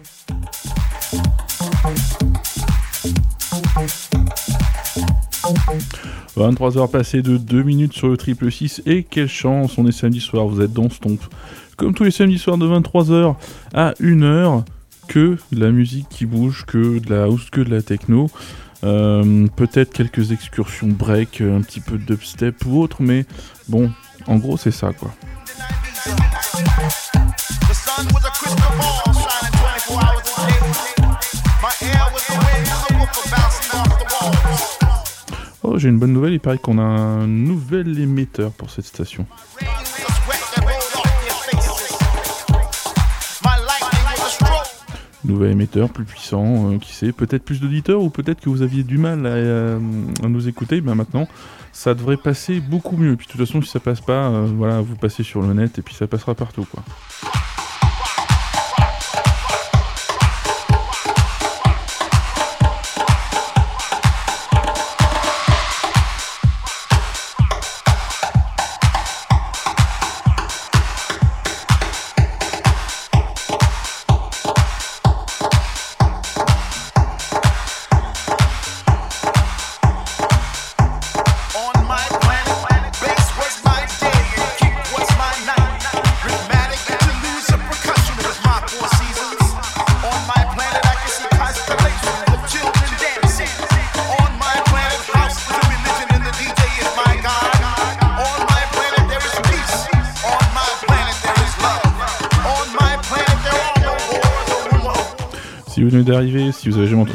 « 23h passées de 2 minutes sur le triple 6 et quelle chance, on est samedi soir, vous êtes dans Stomp. Comme tous les samedis soirs de 23h à 1h, que de la musique qui bouge, que de la house, que de la techno. Euh, peut-être quelques excursions break, un petit peu de dubstep ou autre, mais bon, en gros c'est ça quoi. Oh, j'ai une bonne nouvelle, il paraît qu'on a un nouvel émetteur pour cette station. Nouvel émetteur, plus puissant, euh, qui sait, peut-être plus d'auditeurs ou peut-être que vous aviez du mal à, euh, nous écouter, ben maintenant ça devrait passer beaucoup mieux. Puis de toute façon, si ça passe pas, euh, voilà, vous passez sur le net et puis ça passera partout quoi.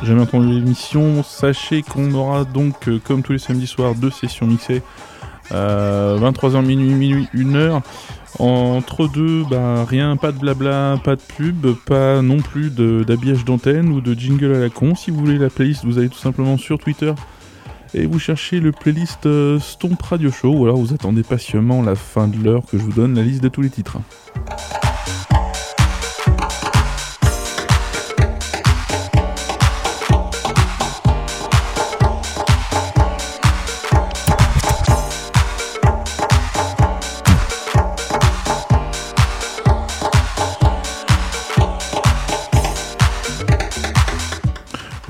Jamais, entendu l'émission, sachez qu'on aura donc, euh, comme tous les samedis soirs, deux sessions mixées. 23h minuit, minuit, 1h. Entre deux, bah, rien, pas de blabla, pas de pub, pas non plus d'habillage d'antenne ou de jingle à la con. Si vous voulez la playlist, vous allez tout simplement sur Twitter et vous cherchez le playlist euh, Stomp Radio Show ou alors vous attendez patiemment la fin de l'heure que je vous donne la liste de tous les titres.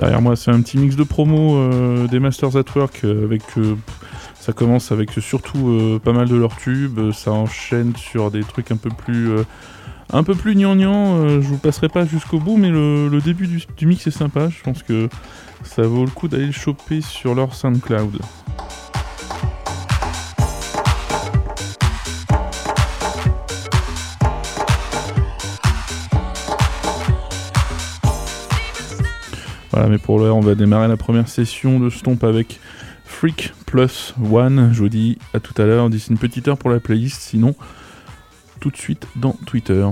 Derrière moi, c'est un petit mix de promo euh, des Masters at Work euh, avec. Euh, ça commence avec surtout pas mal de leurs tubes, ça enchaîne sur des trucs un peu plus. un peu plus gnangnan, je vous passerai pas jusqu'au bout, mais le, début du, du, mix est sympa, je pense que ça vaut le coup d'aller le choper sur leur SoundCloud. Voilà, mais pour l'heure, on va démarrer la première session de Stomp avec Freak Plus One. Je vous dis à tout à l'heure, d'ici une petite heure pour la playlist, sinon tout de suite dans Twitter.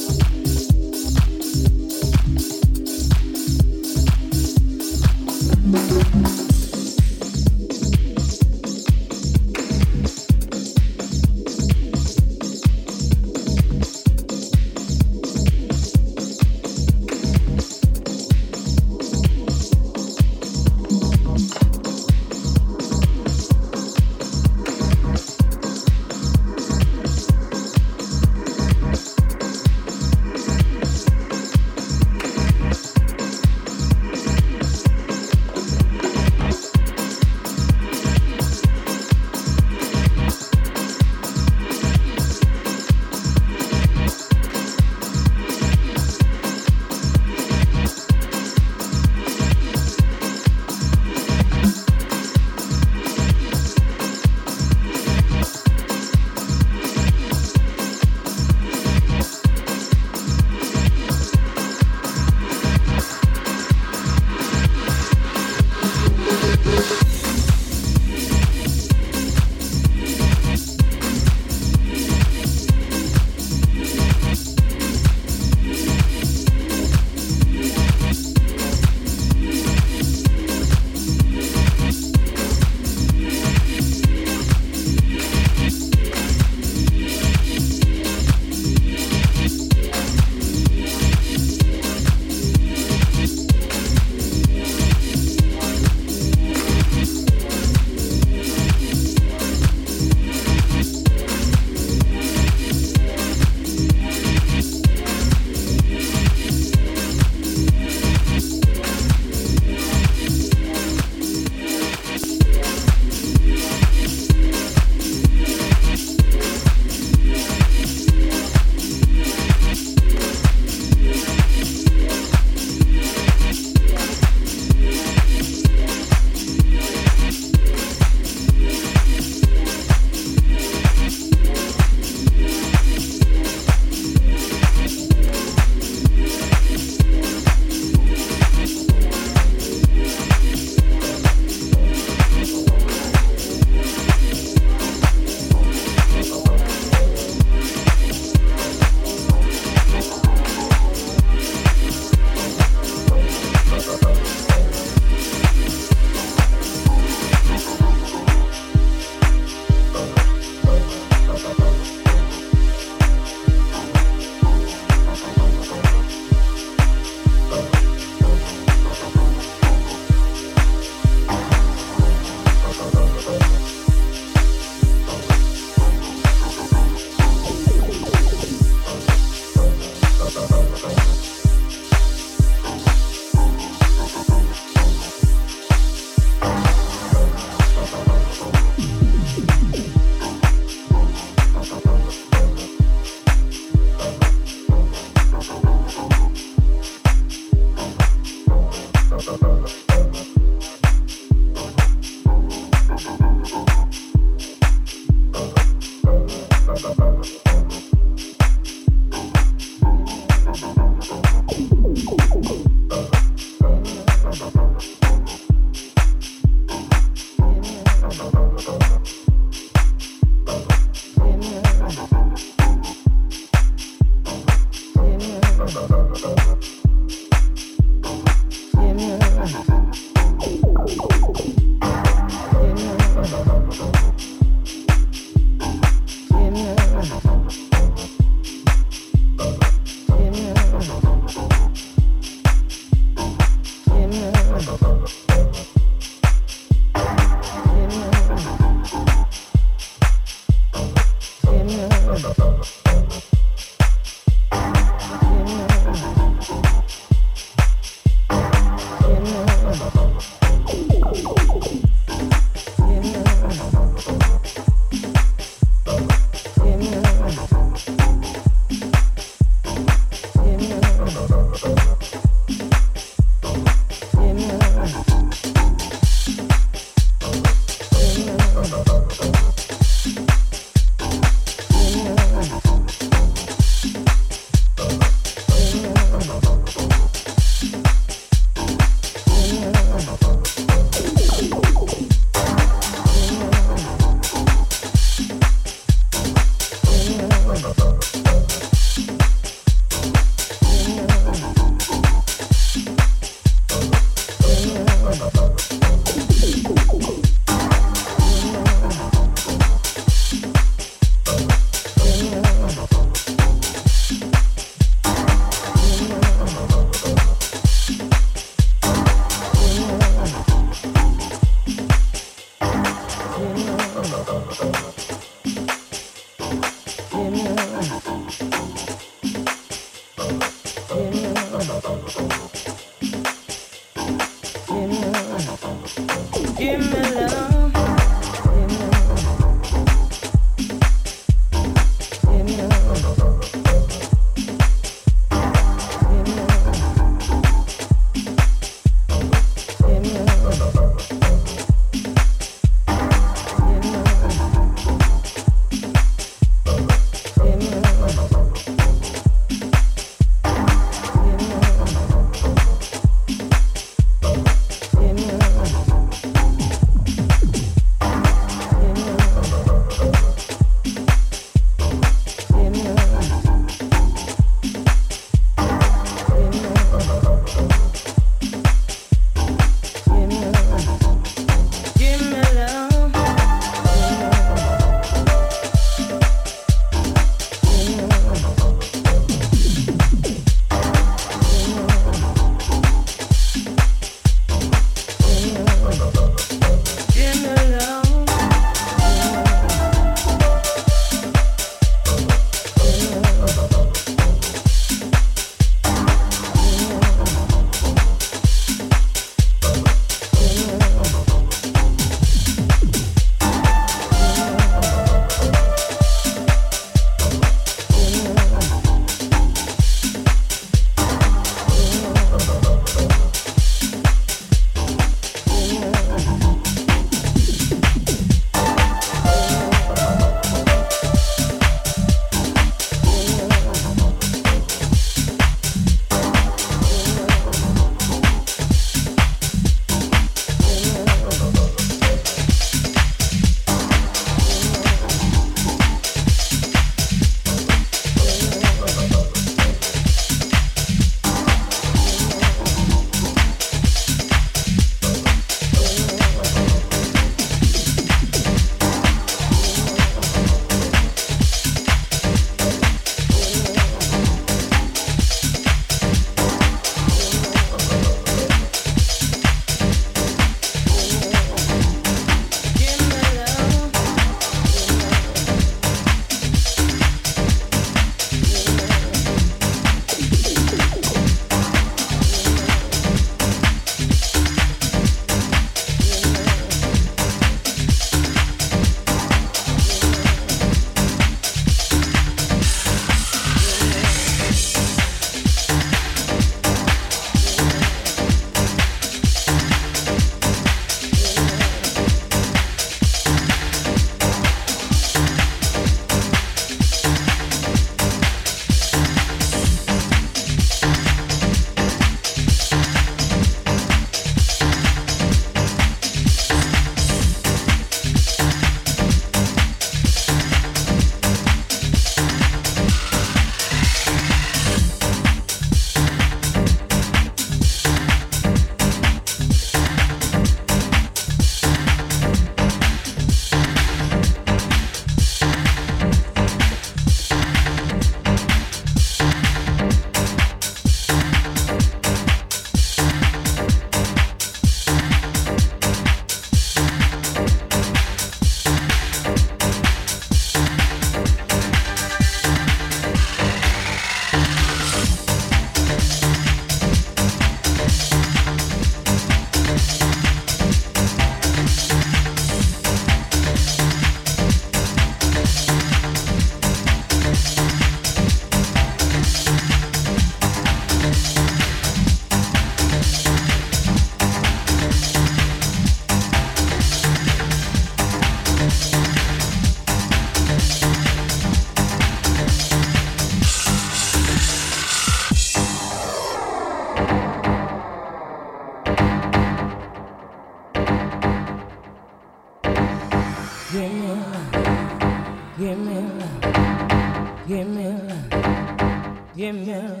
Give me love.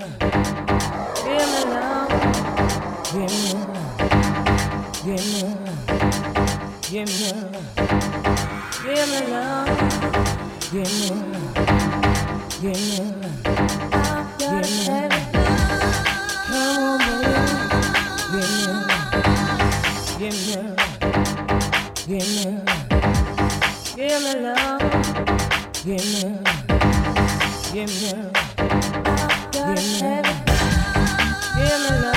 Give me love. Give me love. Give me love. Give me love. Give me love. Give me love. Give me love. Give me love. Give me love. Give me love. Give me love. Give me love.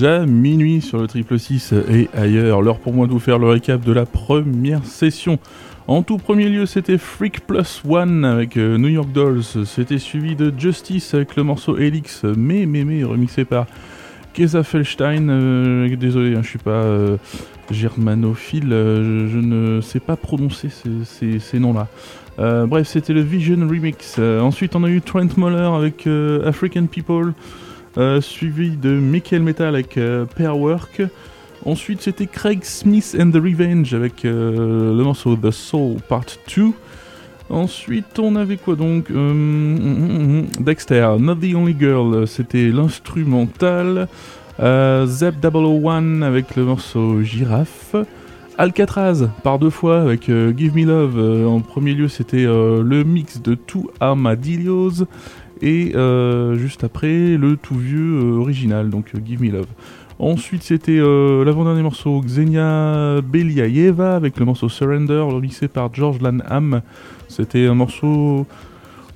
Déjà minuit sur le triple 6 et ailleurs. L'heure pour moi de vous faire le récap de la première session. En tout premier lieu, c'était Freak Plus One avec euh, New York Dolls. C'était suivi de Justice avec le morceau Helix, mais mais mais remixé par Kesa Felstein. Euh, désolé, hein, je suis pas euh, germanophile, je, ne sais pas prononcer ces, ces noms-là. bref, c'était le Vision Remix. ensuite, on a eu Trent Moller avec African People. Euh, suivi de Michael Metal avec euh, Pairwork. Ensuite, c'était Craig Smith and the Revenge avec euh, le morceau The Soul Part 2. Ensuite, on avait quoi donc Dexter, Not the Only Girl, c'était l'instrumental. Zeb 001 avec le morceau Giraffe. Alcatraz par deux fois avec Give Me Love. en premier lieu, c'était le mix de Two Armadillos. Et euh, juste après, le tout vieux euh, original, donc euh, Give Me Love. Ensuite, c'était l'avant-dernier morceau Xenia Beliaeva avec le morceau Surrender, remixé par George Lanham. C'était un morceau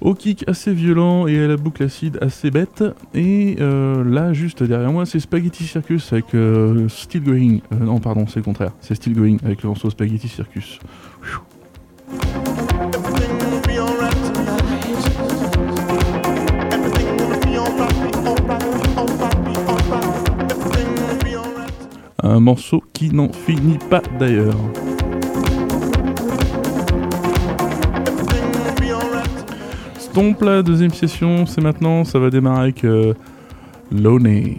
au kick assez violent et à la boucle acide assez bête. Et là, juste derrière moi, c'est Spaghetti Circus avec Still Going. non, pardon, c'est le contraire. C'est Still Going avec le morceau Spaghetti Circus. Un morceau qui n'en finit pas d'ailleurs. Stomp la deuxième session, c'est maintenant, ça va démarrer avec euh, Loney.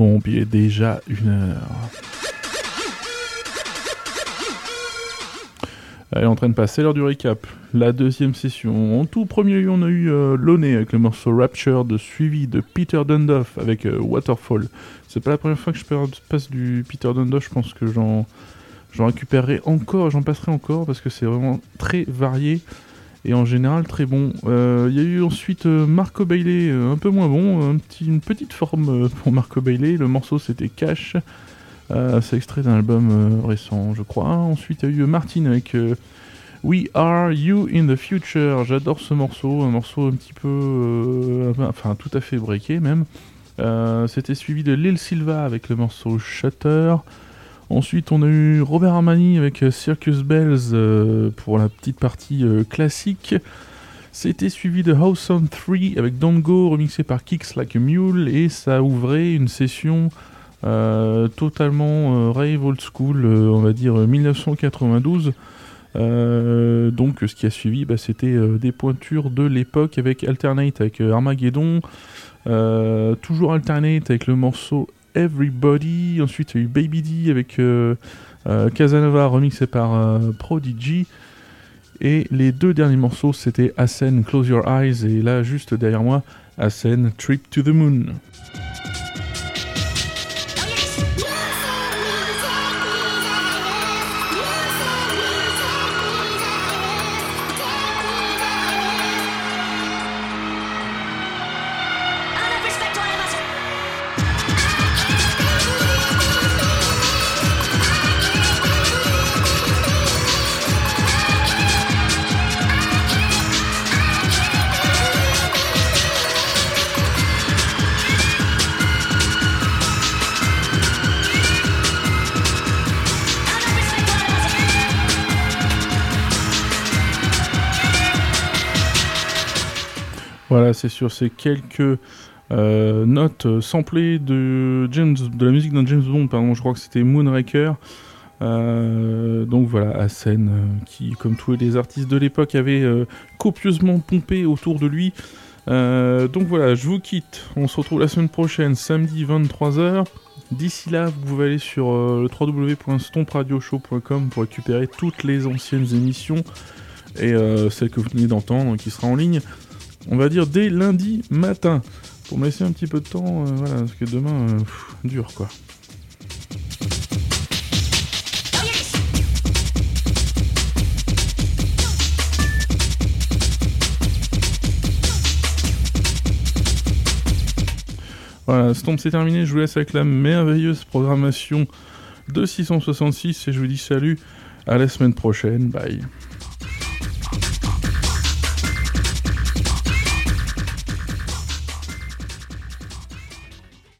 Stomp, il est déjà une heure. Elle est en train de passer l'heure du récap. La deuxième session. En tout premier lieu, on a eu euh, avec le morceau Rapture, de suivi de Peter Dundoff avec euh, Waterfall. C'est pas la première fois que je passe du Peter Dundoff, je pense que j'en récupérerai encore, j'en passerai encore parce que c'est vraiment très varié et en général très bon. Euh, il y a eu ensuite euh, Marco Bailey, euh, un peu moins bon, une petite forme pour Marco Bailey. Le morceau c'était Cash. c'est extrait d'un album récent, je crois. Ensuite, il y a eu Martin avec We Are You in the Future. J'adore ce morceau, un morceau un petit peu, enfin tout à fait breaké même. c'était suivi de Lil Silva avec le morceau Shutter. Ensuite, on a eu Robert Armani avec euh, Circus Bells euh, pour la petite partie euh, classique. C'était suivi de House on 3 avec Don't Go remixé par Kicks Like a Mule et ça ouvrait une session totalement rave old school, on va dire 1992. donc ce qui a suivi, bah, c'était des pointures de l'époque avec Alternate, avec Armageddon, toujours Alternate avec le morceau Everybody, ensuite il y a eu Baby D avec Casanova remixé par Prodigy, et les deux derniers morceaux, c'était Asen Close Your Eyes. Et là, juste derrière moi, Asen Trip to the Moon. Voilà, c'est sur ces quelques euh, notes samplées de, James, de la musique d'un James Bond, pardon, je crois que c'était Moonraker. Euh, donc voilà, euh, qui, comme tous les artistes de l'époque, avait copieusement pompé autour de lui. donc voilà, je vous quitte. On se retrouve la semaine prochaine, samedi 23h. D'ici là, vous pouvez aller sur le www.stompradioshow.com pour récupérer toutes les anciennes émissions et celles que vous venez d'entendre qui sera en ligne on va dire dès lundi matin, pour me laisser un petit peu de temps, euh, voilà, parce que demain, euh, dur quoi. Voilà, Stomp c'est terminé, je vous laisse avec la merveilleuse programmation de 666 et je vous dis salut, à la semaine prochaine, bye.